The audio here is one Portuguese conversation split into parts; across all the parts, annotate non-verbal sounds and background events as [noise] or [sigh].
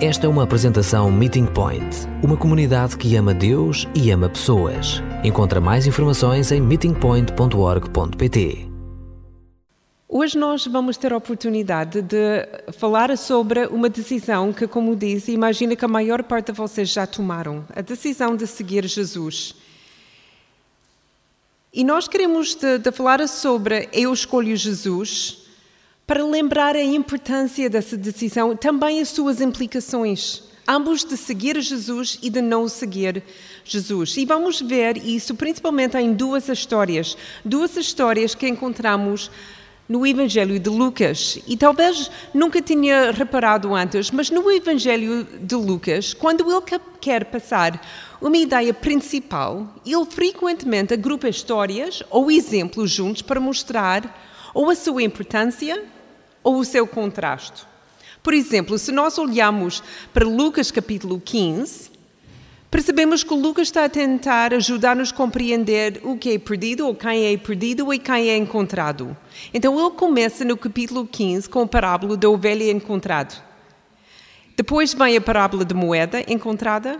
Esta é uma apresentação Meeting Point, uma comunidade que ama Deus e ama pessoas. Encontra mais informações em meetingpoint.org.pt. Hoje nós vamos ter a oportunidade de falar sobre uma decisão que, como disse, imagina que a maior parte de vocês já tomaram, a decisão de seguir Jesus. E nós queremos de, de falar sobre eu escolho Jesus para lembrar a importância dessa decisão, também as suas implicações, ambos de seguir Jesus e de não seguir Jesus. E vamos ver isso principalmente em duas histórias, duas histórias que encontramos no Evangelho de Lucas. E talvez nunca tinha reparado antes, mas no Evangelho de Lucas, quando ele quer passar uma ideia principal, ele frequentemente agrupa histórias ou exemplos juntos para mostrar ou a sua importância ou o seu contraste. Por exemplo, se nós olharmos para Lucas capítulo 15, percebemos que Lucas está a tentar ajudar-nos a compreender o que é perdido, ou quem é perdido e quem é encontrado. Então ele começa no capítulo 15 com a parábola da ovelha encontrada. Depois vem a parábola da moeda encontrada.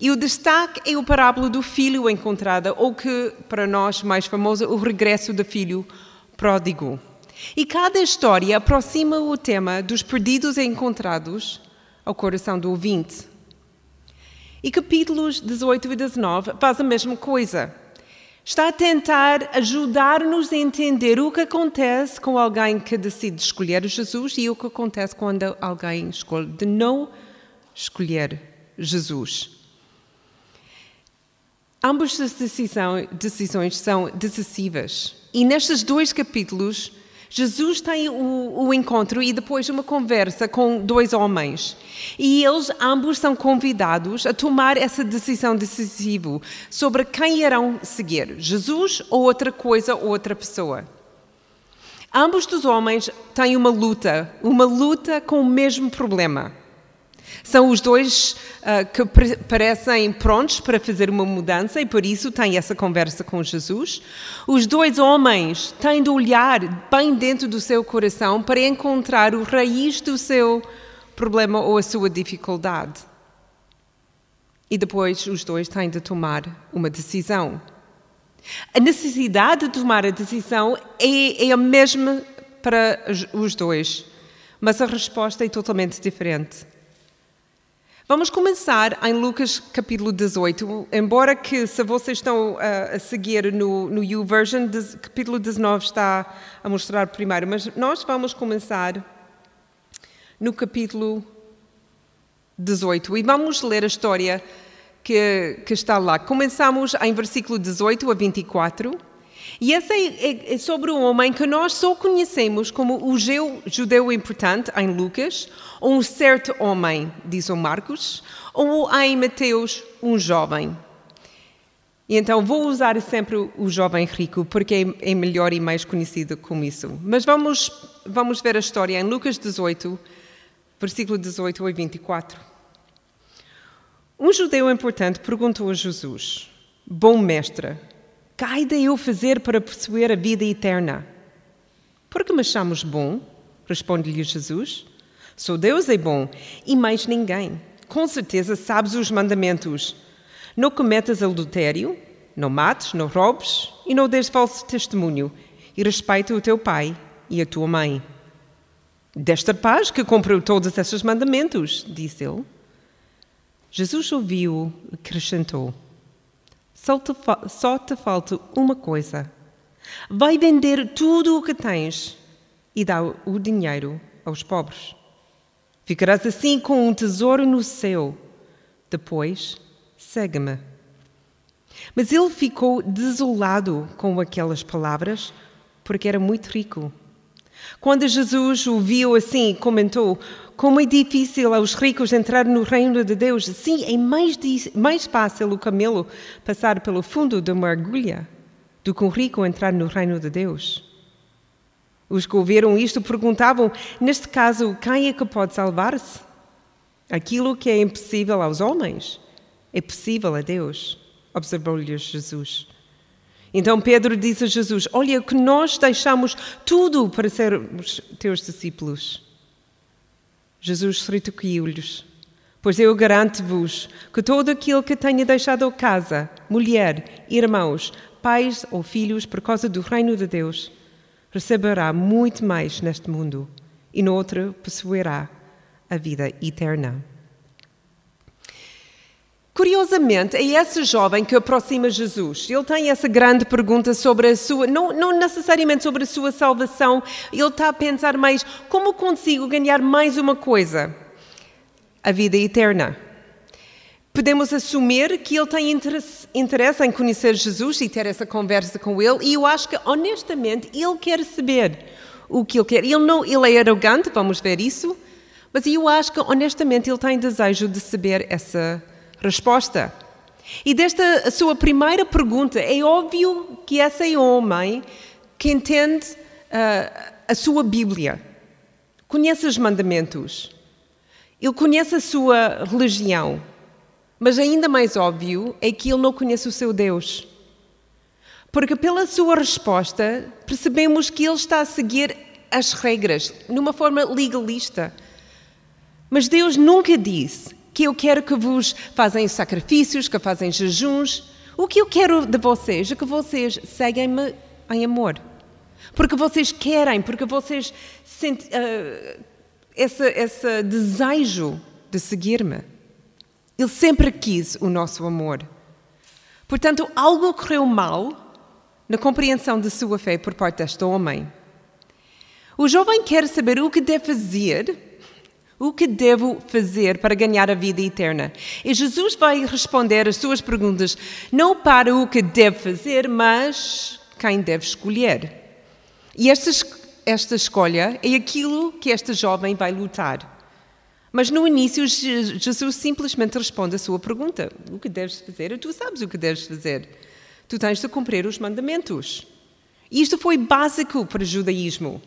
E o destaque é a parábola do filho encontrado, ou que, para nós, mais famosa, o regresso do filho pródigo. E cada história aproxima o tema dos perdidos encontrados ao coração do ouvinte. E capítulos 18 e 19 faz a mesma coisa. Está a tentar ajudar-nos a entender o que acontece com alguém que decide escolher Jesus e o que acontece quando alguém escolhe de não escolher Jesus. Ambas as decisões são decisivas. E nestes dois capítulos, Jesus tem o, o, encontro e depois uma conversa com dois homens. E eles ambos são convidados a tomar essa decisão decisiva sobre quem irão seguir, Jesus ou outra coisa ou outra pessoa. Ambos dos homens têm uma luta, uma luta com o mesmo problema. São os dois uh, que parecem prontos para fazer uma mudança e por isso têm essa conversa com Jesus. Os dois homens têm de olhar bem dentro do seu coração para encontrar o raiz do seu problema ou a sua dificuldade. E depois os dois têm de tomar uma decisão. A necessidade de tomar a decisão é, é a mesma para os dois, mas a resposta é totalmente diferente. Vamos começar em Lucas capítulo 18, embora que se vocês estão a, a seguir no, no YouVersion, capítulo 19 está a mostrar primeiro, mas nós vamos começar no capítulo 18 e vamos ler a história que, que está lá. Começamos em versículo 18 a 24 e essa é, é, é, sobre um homem que nós só conhecemos como o judeu importante em Lucas, ou um certo homem, diz o Marcos, ou em Mateus, um jovem. E então vou usar sempre o jovem rico, porque é, é melhor e mais conhecido como isso. Mas vamos, vamos ver a história em Lucas 18, versículo 18 a 24. Um judeu importante perguntou a Jesus: Bom mestre, que ainda eu fazer para possuir a vida eterna? Porque me chamas bom? Responde-lhe Jesus. Sou Deus é bom e mais ninguém. Com certeza sabes os mandamentos. Não cometas adultério, não mates, não roubes e não des falso testemunho. E respeita o teu pai e a tua mãe. Desta paz que cumpriu todos esses mandamentos, disse ele. Jesus ouviu e acrescentou. Só te, só te falta uma coisa. Vai vender tudo o que tens e dá o dinheiro aos pobres. Ficarás assim com um tesouro no céu. Depois, segue-me. Mas ele ficou desolado com aquelas palavras, porque era muito rico. Quando Jesus o viu assim, comentou: como é difícil aos ricos entrar no reino de Deus. Sim, é mais, mais fácil o camelo passar pelo fundo de uma agulha do que um rico entrar no reino de Deus. Os que ouviram isto perguntavam: neste caso, quem é que pode salvar-se? Aquilo que é impossível aos homens é possível a Deus, observou-lhes Jesus. Então Pedro disse a Jesus: Olha, que nós deixamos tudo para sermos teus discípulos. Jesus retorquiu-lhes: Pois eu garanto-vos que todo aquele que tenha deixado casa, mulher, irmãos, pais ou filhos por causa do reino de Deus, receberá muito mais neste mundo e no outro possuirá a vida eterna. Curiosamente, é esse jovem que aproxima Jesus. Ele tem essa grande pergunta sobre a sua, não, não, necessariamente sobre a sua salvação, ele está a pensar mais como consigo ganhar mais uma coisa: a vida eterna. Podemos assumir que ele tem interesse, interesse em conhecer Jesus e ter essa conversa com ele, e eu acho que, honestamente, ele quer saber o que ele quer. Ele, não, ele é arrogante, vamos ver isso, mas eu acho que, honestamente, ele tem desejo de saber essa resposta. E desta sua primeira pergunta, é óbvio que esse é homem que entende uh, a sua Bíblia, conhece os mandamentos, ele conhece a sua religião, mas ainda mais óbvio é que ele não conhece o seu Deus. Porque pela sua resposta percebemos que ele está a seguir as regras, numa forma legalista. Mas Deus nunca disse que eu quero que vos fazem sacrifícios, que fazem jejuns. O que eu quero de vocês é que vocês seguem-me em amor. Porque vocês querem, porque vocês sentem uh, esse, esse desejo de seguir-me. Ele sempre quis o nosso amor. Portanto, algo correu mal na compreensão de sua fé por parte deste homem. O jovem quer saber o que deve fazer o que devo fazer para ganhar a vida eterna? E Jesus vai responder as suas perguntas não para o que deve fazer, mas quem deve escolher. E esta, esta escolha é aquilo que esta jovem vai lutar. Mas no início, Jesus simplesmente responde a sua pergunta: O que deves fazer? Tu sabes o que deves fazer. Tu tens de cumprir os mandamentos. Isto foi básico para o judaísmo.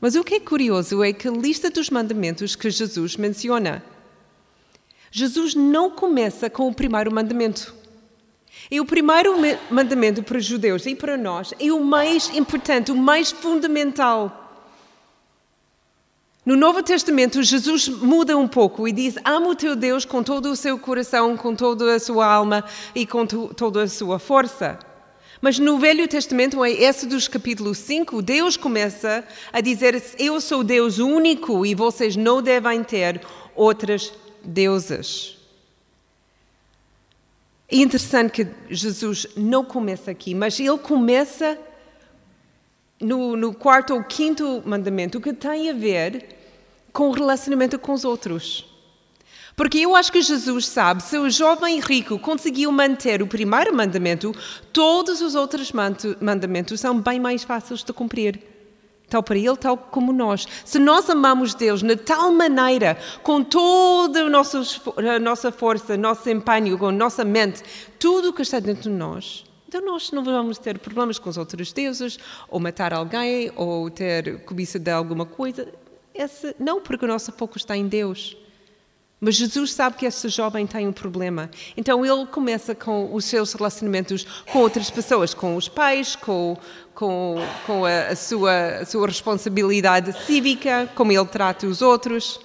Mas o que é curioso é que a lista dos mandamentos que Jesus menciona, Jesus não começa com o primeiro mandamento. E o primeiro mandamento para os judeus e para nós é o mais importante, o mais fundamental. No Novo Testamento, Jesus muda um pouco e diz: Ama o teu Deus com todo o seu coração, com toda a sua alma e com toda a sua força. Mas no Velho Testamento, em Êxodos capítulo 5, Deus começa a dizer: Eu sou Deus único e vocês não devem ter outras deusas. É interessante que Jesus não começa aqui, mas ele começa no, no quarto ou quinto mandamento, que tem a ver com o relacionamento com os outros. Porque eu acho que Jesus sabe, se o jovem rico conseguiu manter o primeiro mandamento, todos os outros mandamentos são bem mais fáceis de cumprir. Tal para ele, tal como nós. Se nós amamos Deus de tal maneira, com toda a nossa, força, nosso empenho, com a nossa mente, tudo o que está dentro de nós, então nós não vamos ter problemas com os outros deuses, ou matar alguém, ou ter cobiça de alguma coisa. Esse, não, porque o nosso foco está em Deus. Mas Jesus sabe que esse jovem tem um problema. Então ele começa com os seus relacionamentos com outras pessoas, com os pais, com, com, com a, a, sua, a sua responsabilidade cívica, como ele trata os outros.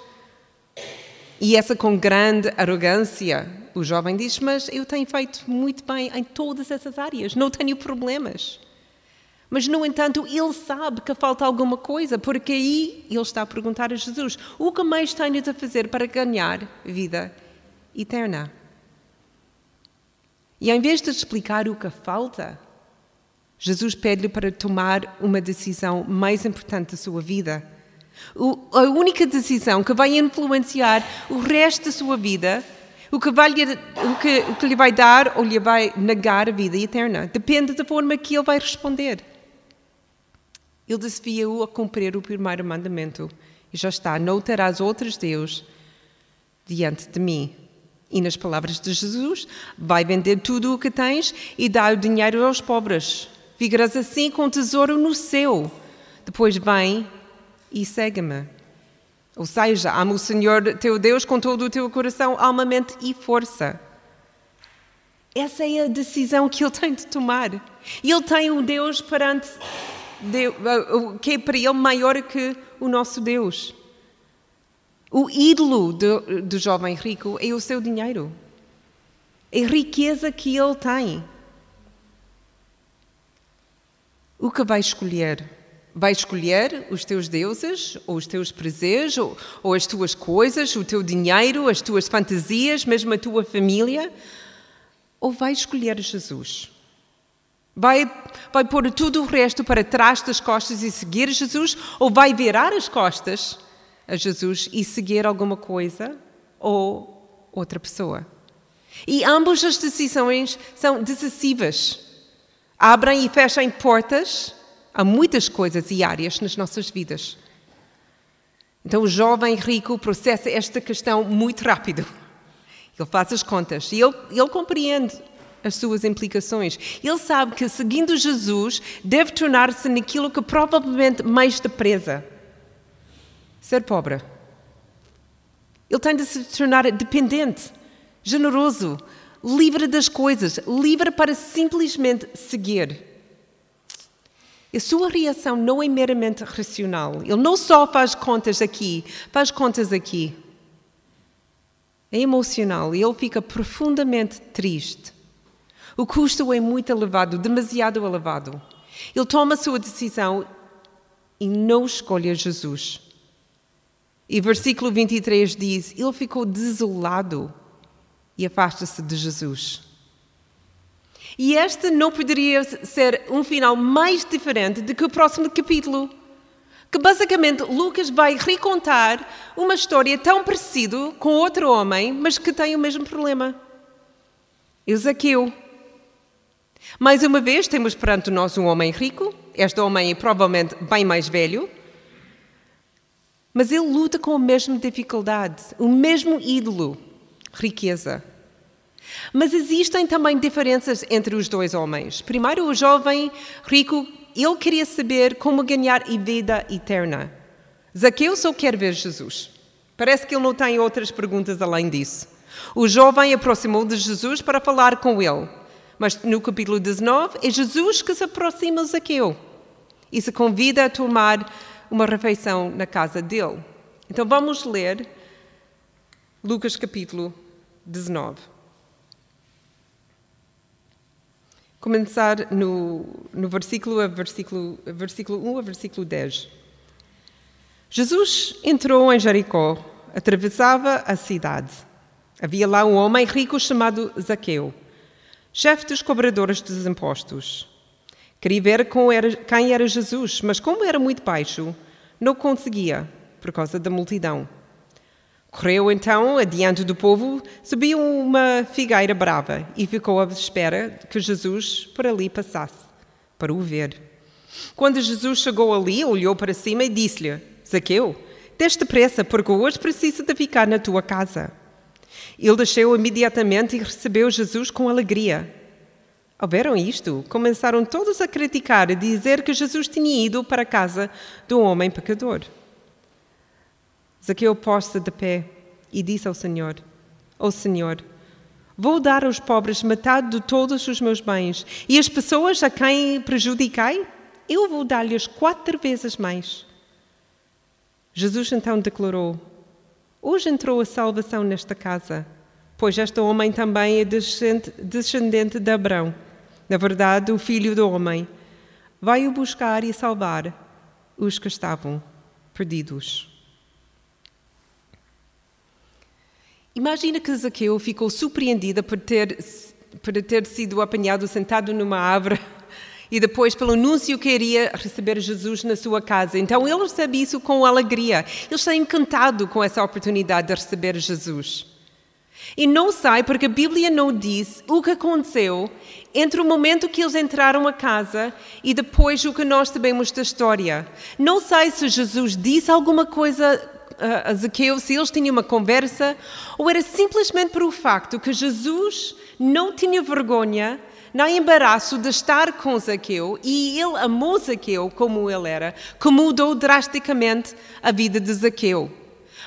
E essa com grande arrogância. O jovem diz: Mas eu tenho feito muito bem em todas essas áreas, não tenho problemas. Mas, no entanto, ele sabe que falta alguma coisa, porque aí ele está a perguntar a Jesus: o que mais tenho de fazer para ganhar vida eterna? E em vez de explicar o que falta, Jesus pede-lhe para tomar uma decisão mais importante da sua vida. O, a única decisão que vai influenciar o resto da sua vida, o que, vai o, que, o que lhe vai dar ou lhe vai negar a vida eterna, depende da forma que ele vai responder. Ele desafia-o a cumprir o primeiro mandamento. E já está, não terás outros deuses diante de mim. E nas palavras de Jesus, vai vender tudo o que tens e dá o dinheiro aos pobres. Ficarás assim com tesouro no céu. Depois vem e segue-me. Ou seja, ama o Senhor teu Deus com todo o teu coração, alma, mente e força. Essa é a decisão que ele tem de tomar. Ele tem um Deus perante Deus, que é para ele maior que o nosso Deus. O ídolo do, do jovem rico é o seu dinheiro, é a riqueza que ele tem. O que vai escolher? Vai escolher os teus deuses, ou os teus prazeres, ou, ou, as tuas coisas, o teu dinheiro, as tuas fantasias, mesmo a tua família? Ou vai escolher Jesus? Vai, vai pôr tudo o resto para trás das costas e seguir Jesus? Ou vai virar as costas a Jesus e seguir alguma coisa ou outra pessoa? E ambas as decisões são decisivas. Abrem e fecham portas Há muitas coisas e áreas nas nossas vidas. Então o jovem rico processa esta questão muito rápido. Ele faz as contas e ele, ele compreende as suas implicações. Ele sabe que seguindo Jesus deve tornar-se naquilo que provavelmente mais depresa. Ser pobre. Ele tem de se tornar dependente, generoso, livre das coisas, livre para simplesmente seguir. A sua reação não é meramente racional. Ele não só faz contas aqui, faz contas aqui. É emocional e ele fica profundamente triste. O custo é muito elevado, demasiado elevado. Ele toma a sua decisão e não escolhe Jesus. E versículo 23 diz: Ele ficou desolado e afasta-se de Jesus. E este não poderia ser um final mais diferente do que o próximo capítulo. Que basicamente Lucas vai recontar uma história tão parecida com outro homem, mas que tem o mesmo problema. Ezequiel. Mais uma vez, temos perante nós um homem rico. Este homem é provavelmente bem mais velho. Mas ele luta com a mesma dificuldade, o mesmo ídolo, riqueza. Mas existem também diferenças entre os dois homens. Primeiro, o jovem rico, ele queria saber como ganhar vida eterna. Zaqueu só quer ver Jesus. Parece que ele não tem outras perguntas além disso. O jovem aproximou de Jesus para falar com ele. Mas no capítulo 19, é Jesus que se aproxima de Zaqueu e se convida a tomar uma refeição na casa dele. Então vamos ler Lucas capítulo 19. começar no, no versículo, a versículo, versículo 1 a versículo 10. Jesus entrou em Jericó, atravessava a cidade. Havia lá um homem rico chamado Zaqueu, chefe dos cobradores dos impostos. Queria ver quem era Jesus, mas como era muito baixo, não conseguia, por causa da multidão. Correu então adiante do povo, subiu uma figueira brava e ficou à espera que Jesus por ali passasse, para o ver. Quando Jesus chegou ali, olhou para cima e disse-lhe: Zaqueu, deste depressa, porque hoje preciso de ficar na tua casa. Ele desceu imediatamente e recebeu Jesus com alegria. Ao verem isto, começaram todos a criticar e dizer que Jesus tinha ido para a casa do homem pecador. Zaqueu pôs-se de pé e disse ao Senhor: Ó oh Senhor, vou dar aos pobres metade de todos os meus bens, e as pessoas a quem prejudiquei, eu vou dar-lhes quatro vezes mais. Jesus então declarou: Hoje entrou a salvação nesta casa, pois este homem também é descendente de Abraão. Na verdade, o filho do homem vai o buscar e salvar os que estavam perdidos. Imagina que Zaqueu ficou surpreendida por ter, por ter sido apanhado sentado numa árvore e depois pelo anúncio que iria receber Jesus na sua casa. Então ele recebe isso com alegria. Ele está encantado com essa oportunidade de receber Jesus. E não sai porque a Bíblia não diz o que aconteceu entre o momento que eles entraram a casa e depois o que nós sabemos da história. Não sei se Jesus disse alguma coisa a Zaqueu se eles tinham uma conversa ou era simplesmente por o facto que Jesus não tinha vergonha nem embaraço de estar com Zaqueu e ele amou Zaqueu como ele era, que mudou drasticamente a vida de Zaqueu.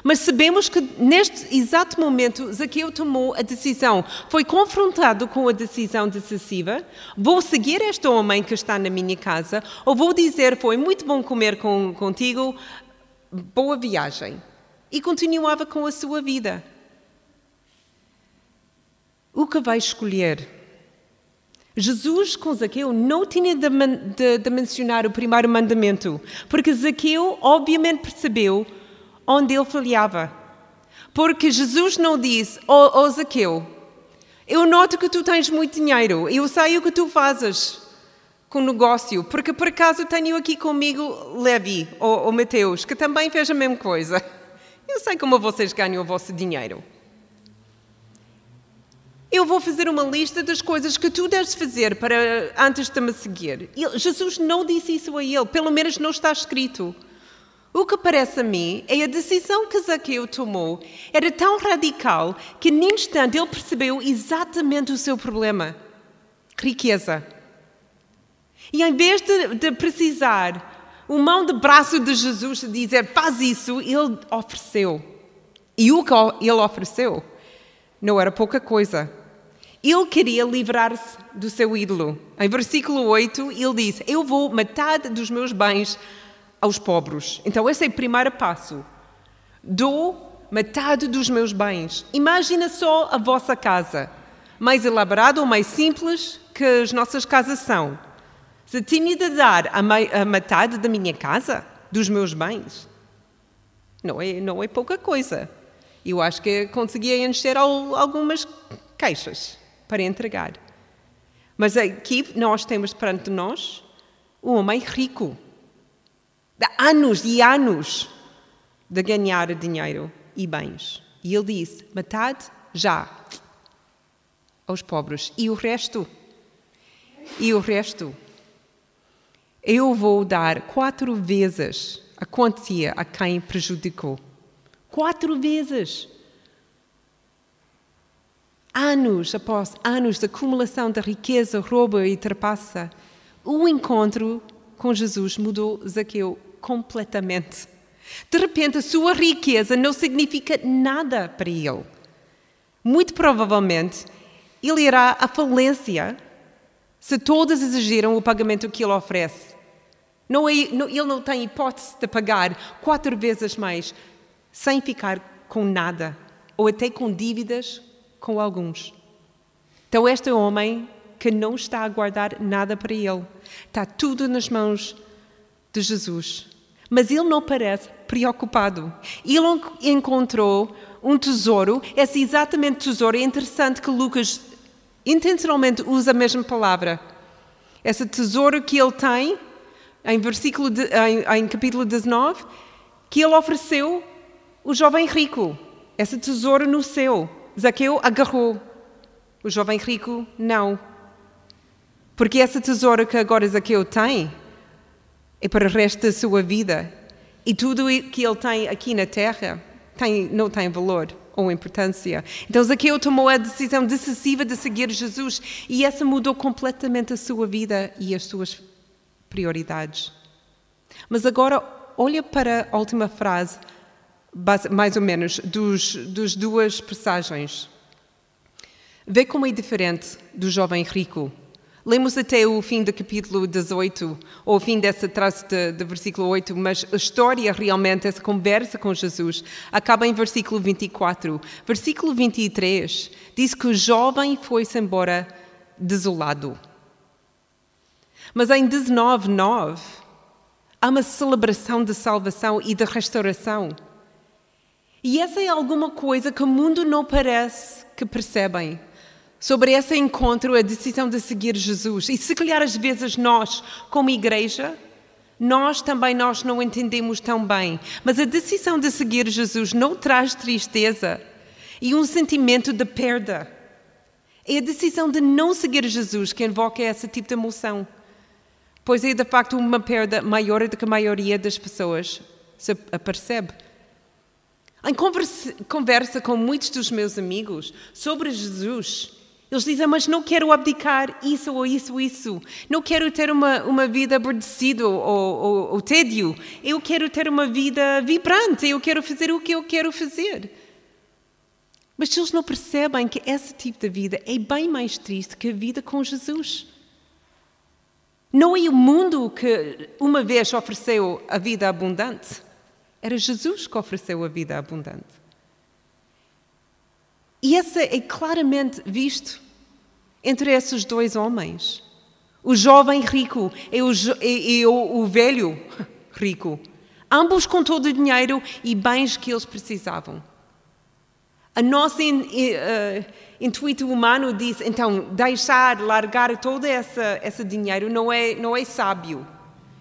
Mas sabemos que neste exato momento Zaqueu tomou a decisão, foi confrontado com a decisão decisiva: vou seguir este homem que está na minha casa, ou vou dizer foi muito bom comer com, contigo, boa viagem. e continuava com a sua vida. O que vai escolher? Jesus com Zaqueu não tinha de, de, de, mencionar o primeiro mandamento, porque Zaqueu obviamente percebeu onde ele falhava. Porque Jesus não disse, oh, oh Zaqueu, eu noto que tu tens muito dinheiro, eu sei o que tu fazes com o negócio, porque por acaso tenho aqui comigo Levi, ou, ou Mateus, que também fez a mesma coisa. Eu sei como vocês ganham o vosso dinheiro. Eu vou fazer uma lista das coisas que tu deves fazer para antes de me seguir. Jesus não disse isso a ele, pelo menos não está escrito. O que parece a mim é a decisão que Zaqueu tomou era tão radical que, num instante, ele percebeu exatamente o seu problema: riqueza. E em vez de, de precisar o mão de braço de Jesus dizer faz isso, ele ofereceu. E o que ele ofereceu não era pouca coisa. Ele queria livrar-se do seu ídolo. Em versículo 8, ele diz: Eu vou metade dos meus bens aos pobres. Então, esse é o primeiro passo. Dou metade dos meus bens. Imagina só a vossa casa, mais elaborada ou mais simples que as nossas casas são. Se tinha de dar a, metade da minha casa, dos meus bens, não é, não é pouca coisa. Eu acho que conseguia encher algumas caixas para entregar. Mas aqui nós temos perante nós um homem rico, de anos e anos de ganhar dinheiro e bens. E ele disse: metade já aos pobres. E o resto? E o resto? Eu vou dar quatro vezes a quantia a quem prejudicou. Quatro vezes anos após anos de acumulação de riqueza, roubo e trapaça, o encontro com Jesus mudou Zaqueu completamente. De repente, a sua riqueza não significa nada para ele. Muito provavelmente, ele irá à falência se todos exigiram o pagamento que ele oferece. Não é, não, ele não tem hipótese de pagar quatro vezes mais sem ficar com nada ou até com dívidas com alguns. Então, este homem que não está a guardar nada para ele, está tudo nas mãos de Jesus. Mas ele não parece preocupado. Ele encontrou um tesouro, esse exatamente tesouro. É interessante que Lucas intencionalmente usa a mesma palavra. Esse tesouro que ele tem, em, versículo de, em, em capítulo 19, que ele ofereceu o jovem rico. Esse tesouro no céu. Zaqueu agarrou, o jovem rico não. Porque essa tesoura que agora Zaqueu tem é para o resto da sua vida. E tudo que ele tem aqui na terra tem, não tem valor ou importância. Então Zaqueu tomou a decisão decisiva de seguir Jesus e essa mudou completamente a sua vida e as suas prioridades. Mas agora olha para a última frase mais ou menos, dos, dos duas passagens. Vê como é diferente do jovem rico. Lemos até o fim do capítulo 18, ou o fim dessa traço de, de, versículo 8, mas a história realmente, essa conversa com Jesus, acaba em versículo 24. Versículo 23 diz que o jovem foi-se embora desolado. Mas em 19, 9, há uma celebração de salvação e de restauração. E essa é alguma coisa que o mundo não parece que percebem. Sobre esse encontro, a decisão de seguir Jesus. E se calhar às vezes nós, como igreja, nós também nós não entendemos tão bem. Mas a decisão de seguir Jesus não traz tristeza e um sentimento de perda. É a decisão de não seguir Jesus que invoca esse tipo de emoção. Pois é de facto uma perda maior do que a maioria das pessoas se apercebe. Em conversa, conversa com muitos dos meus amigos sobre Jesus, eles dizem, mas não quero abdicar isso ou isso ou isso. Não quero ter uma, uma vida aborrecida ou, ou, ou tédio. Eu quero ter uma vida vibrante. Eu quero fazer o que eu quero fazer. Mas eles não percebem que esse tipo de vida é bem mais triste que a vida com Jesus. Não é o mundo que uma vez ofereceu a vida abundante. Era Jesus que ofereceu a vida abundante. E essa é claramente visto entre esses dois homens. O jovem rico e o, e, e o, o velho rico. Ambos com todo o dinheiro e bens que eles precisavam. A nossa in, uh, intuito humano diz, então, deixar, largar todo esse, esse dinheiro não é, não é sábio.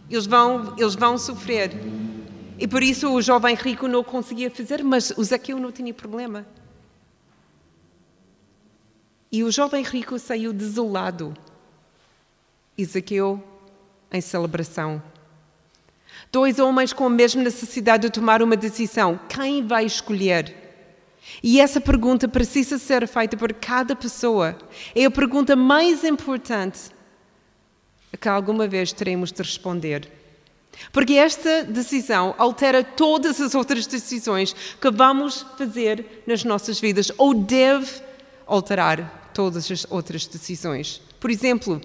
Eles vão, eles vão sofrer. E por isso o jovem rico não conseguia fazer, mas o Zaqueu não tinha problema. E o jovem rico saiu desolado. E Zaqueu em celebração. Dois homens com a mesma necessidade de tomar uma decisão. Quem vai escolher? E essa pergunta precisa ser feita por cada pessoa. É a pergunta mais importante que alguma vez teremos de responder. Porque esta decisão altera todas as outras decisões que vamos fazer nas nossas vidas, ou deve alterar todas as outras decisões. Por exemplo,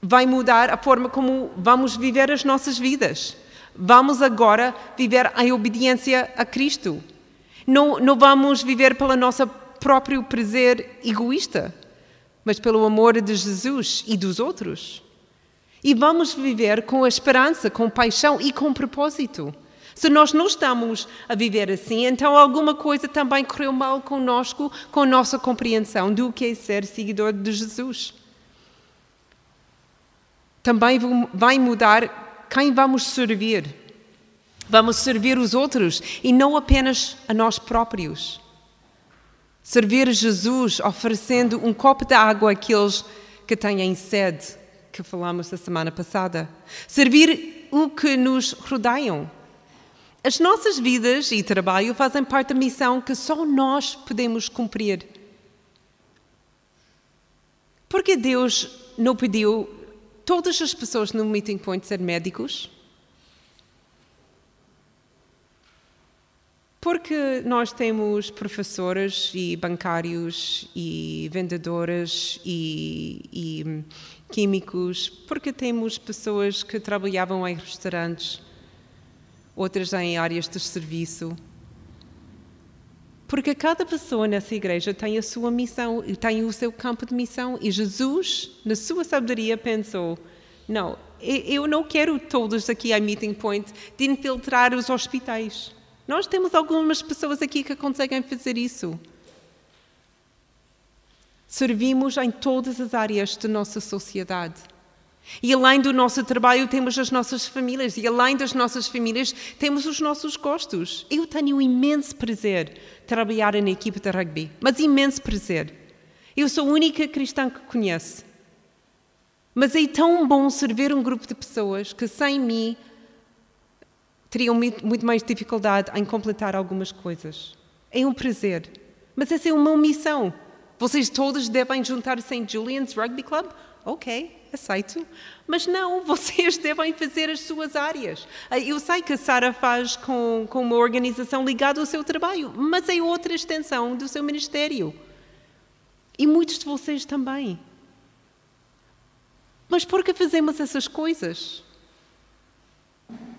vai mudar a forma como vamos viver as nossas vidas. Vamos agora viver em obediência a Cristo. Não, não vamos viver pelo nosso próprio prazer egoísta, mas pelo amor de Jesus e dos outros. E vamos viver com esperança, com paixão e com propósito. Se nós não estamos a viver assim, então alguma coisa também correu mal conosco, com a nossa compreensão do que é ser seguidor de Jesus. Também vai mudar quem vamos servir. Vamos servir os outros e não apenas a nós próprios. Servir Jesus oferecendo um copo de água àqueles que têm sede que falamos a semana passada. Servir o que nos rodeiam. As nossas vidas e trabalho fazem parte da missão que só nós podemos cumprir. Porque Deus não pediu todas as pessoas no meeting point ser médicos? Porque nós temos professores e bancários e vendedoras e, e químicos, porque temos pessoas que trabalhavam em restaurantes, outras em áreas de serviço. Porque cada pessoa nessa igreja tem a sua missão e tem o seu campo de missão. E Jesus, na sua sabedoria, pensou: não, eu não quero todos aqui a Meeting Point de infiltrar os hospitais. Nós temos algumas pessoas aqui que conseguem fazer isso. Servimos em todas as áreas da nossa sociedade. E além do nosso trabalho, temos as nossas famílias. E além das nossas famílias, temos os nossos gostos. Eu tenho imenso prazer de trabalhar na equipe de rugby, mas imenso prazer. Eu sou a única cristã que conheço. Mas é tão bom servir um grupo de pessoas que sem mim teriam muito mais dificuldade em completar algumas coisas. É um prazer. Mas essa é uma missão. Vocês todos devem juntar-se em Julian's Rugby Club? Ok, aceito. Mas não, [laughs] vocês devem fazer as suas áreas. Eu sei que a Sara faz com, com uma organização ligada ao seu trabalho, mas é outra extensão do seu ministério. E muitos de vocês também. Mas por que fazemos essas coisas?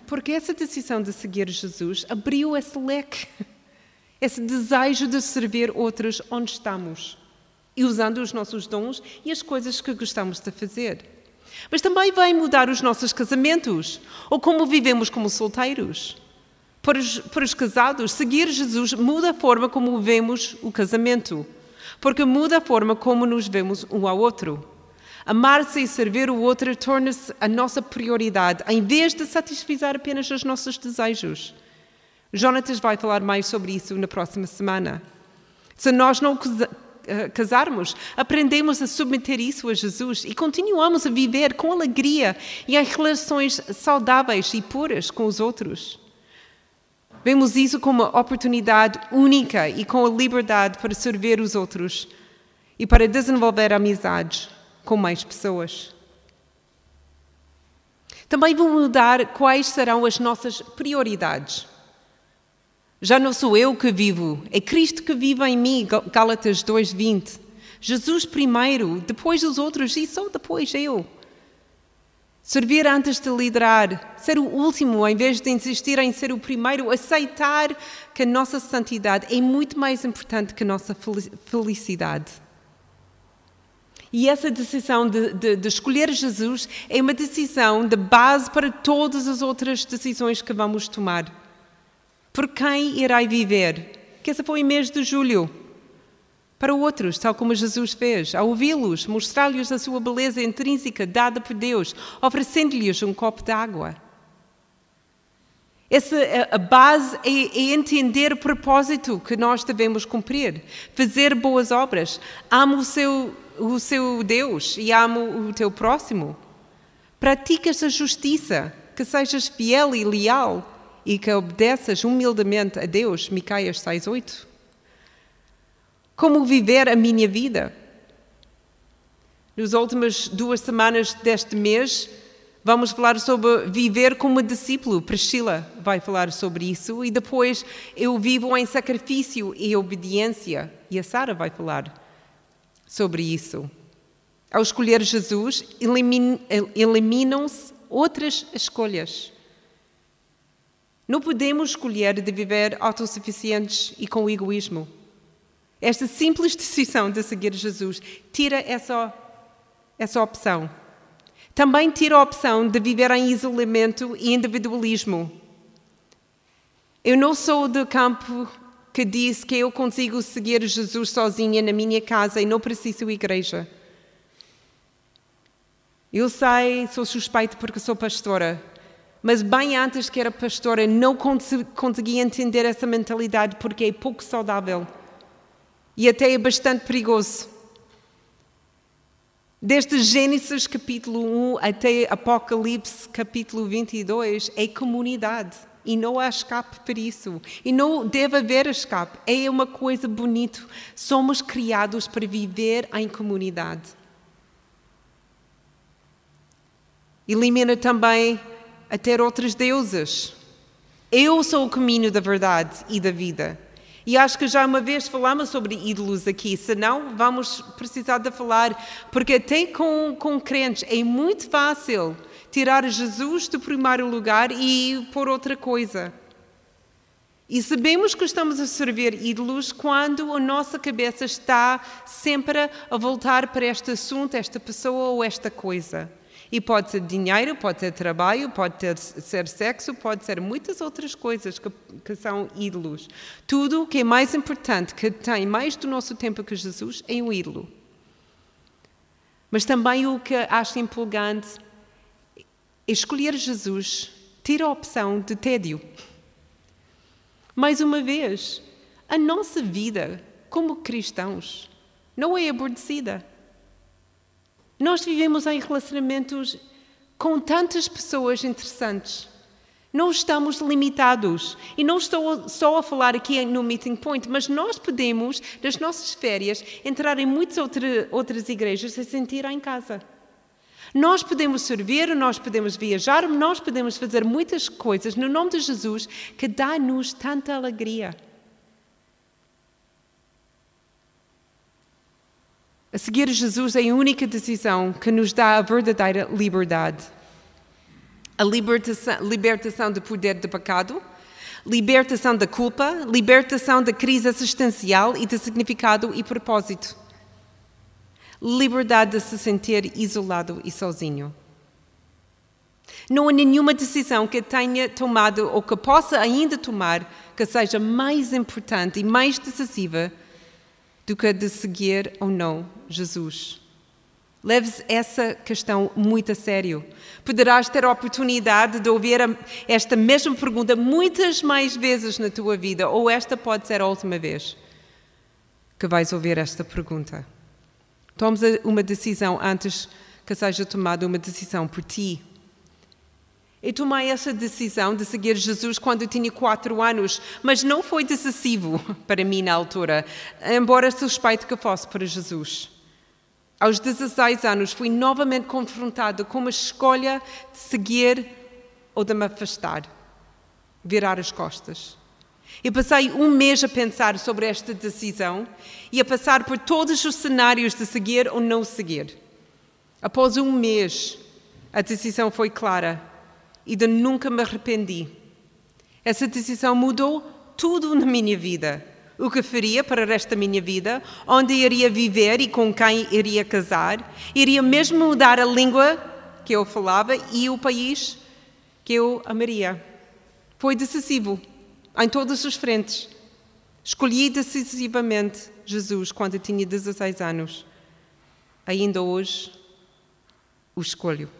Porque essa decisão de seguir Jesus abriu esse leque, [laughs] esse desejo de servir outros onde estamos e usando os nossos dons e as coisas que gostamos de fazer. Mas também vai mudar os nossos casamentos ou como vivemos como solteiros. Para os, para os casados, seguir Jesus muda a forma como vemos o casamento, porque muda a forma como nos vemos um ao outro. Amar-se e servir o outro torna-se a nossa prioridade, em vez de satisfazer apenas os nossos desejos. Jonatas vai falar mais sobre isso na próxima semana. Se nós não casarmos, aprendemos a submeter isso a Jesus e continuamos a viver com alegria e em relações saudáveis e puras com os outros. Vemos isso como uma oportunidade única e com a liberdade para servir os outros e para desenvolver amizades com mais pessoas. Também vou mudar quais serão as nossas prioridades. Já não sou eu que vivo, é Cristo que vive em mim, Gálatas 2:20. Jesus primeiro, depois os outros e só depois eu. Servir antes de liderar, ser o último em vez de insistir em ser o primeiro, aceitar que a nossa santidade é muito mais importante que a nossa felicidade. E essa decisão de, de, de, escolher Jesus é uma decisão de base para todas as outras decisões que vamos tomar. Por quem irei viver? Que essa foi em mês de julho para outros, tal como Jesus fez, a ouvi-los, mostrar-lhes a sua beleza intrínseca dada por Deus, oferecendo-lhes um copo de água. Essa, a base é, é, entender o propósito que nós devemos cumprir, fazer boas obras. Amo o seu, o seu Deus e amo o teu próximo. Praticas a justiça, que sejas fiel e leal e que obedeças humildemente a Deus. Micaias 6,8 como viver a minha vida. Nas últimas duas semanas deste mês, vamos falar sobre viver como discípulo. Priscila vai falar sobre isso. E depois, eu vivo em sacrifício e obediência. E a Sara vai falar sobre isso. Ao escolher Jesus, eliminam-se outras escolhas. Não podemos escolher de viver autossuficientes e com egoísmo. Esta simples decisão de seguir Jesus tira essa, essa opção. Também tira a opção de viver em isolamento e individualismo. Eu não sou do campo que diz que eu consigo seguir Jesus sozinha na minha casa e não preciso de igreja. Eu sei, sou suspeito porque sou pastora, mas bem antes que era pastora não conseguia entender essa mentalidade porque é pouco saudável e até é bastante perigoso. Desde Gênesis capítulo 1 até Apocalipse capítulo 22 é comunidade e não há escape para isso. E não deve haver escape. É uma coisa bonita. Somos criados para viver em comunidade. Elimina também a ter outros deuses. Eu sou o caminho da verdade e da vida. E acho que já uma vez falamos sobre ídolos aqui, se não, vamos precisar de falar, porque até com, com crentes é muito fácil tirar Jesus do primeiro lugar e pôr outra coisa. E sabemos que estamos a servir ídolos quando a nossa cabeça está sempre a voltar para este assunto, esta pessoa ou esta coisa. E pode ser dinheiro, pode ser trabalho, pode ter, ser sexo, pode ser muitas outras coisas que, que são ídolos. Tudo o que é mais importante, que tem mais do nosso tempo que Jesus, é um ídolo. Mas também o que acho empolgante é escolher Jesus, ter a opção de tédio. Mais uma vez, a nossa vida como cristãos não é aborrecida. Nós vivemos em relacionamentos com tantas pessoas interessantes. Não estamos limitados. E não estou só a falar aqui no Meeting Point, mas nós podemos, nas nossas férias, entrar em muitas outra, outras igrejas e sentir em casa. Nós podemos servir, nós podemos viajar, nós podemos fazer muitas coisas no nome de Jesus que dá-nos tanta alegria. Seguir Jesus é a única decisão que nos dá a verdadeira liberdade. A libertação, libertação do poder do pecado, libertação da culpa, libertação da crise existencial e de significado e propósito. Liberdade de se sentir isolado e sozinho. Não há nenhuma decisão que tenha tomado ou que possa ainda tomar que seja mais importante e mais decisiva do que de seguir ou não Jesus. Leves essa questão muito a sério. Poderás ter a oportunidade de ouvir esta mesma pergunta muitas mais vezes na tua vida, ou esta pode ser a última vez que vais ouvir esta pergunta. Tomes uma decisão antes que seja tomada uma decisão por ti eu tomei essa decisão de seguir Jesus quando eu tinha quatro anos, mas não foi decisivo [laughs] para mim na altura, embora suspeito que fosse para Jesus. Aos 16 anos fui novamente confrontado com uma escolha de seguir ou de me afastar, virar as costas. Eu passei um mês a pensar sobre esta decisão e a passar por todos os cenários de seguir ou não seguir. Após um mês, A decisão foi clara e de nunca me arrependi. Essa decisão mudou tudo na minha vida. O que faria para o resto da minha vida, onde iria viver e com quem iria casar, iria mesmo mudar a língua que eu falava e o país que eu amaria. Foi decisivo em todas as frentes. Escolhi decisivamente Jesus quando tinha 16 anos. Ainda hoje o escolho.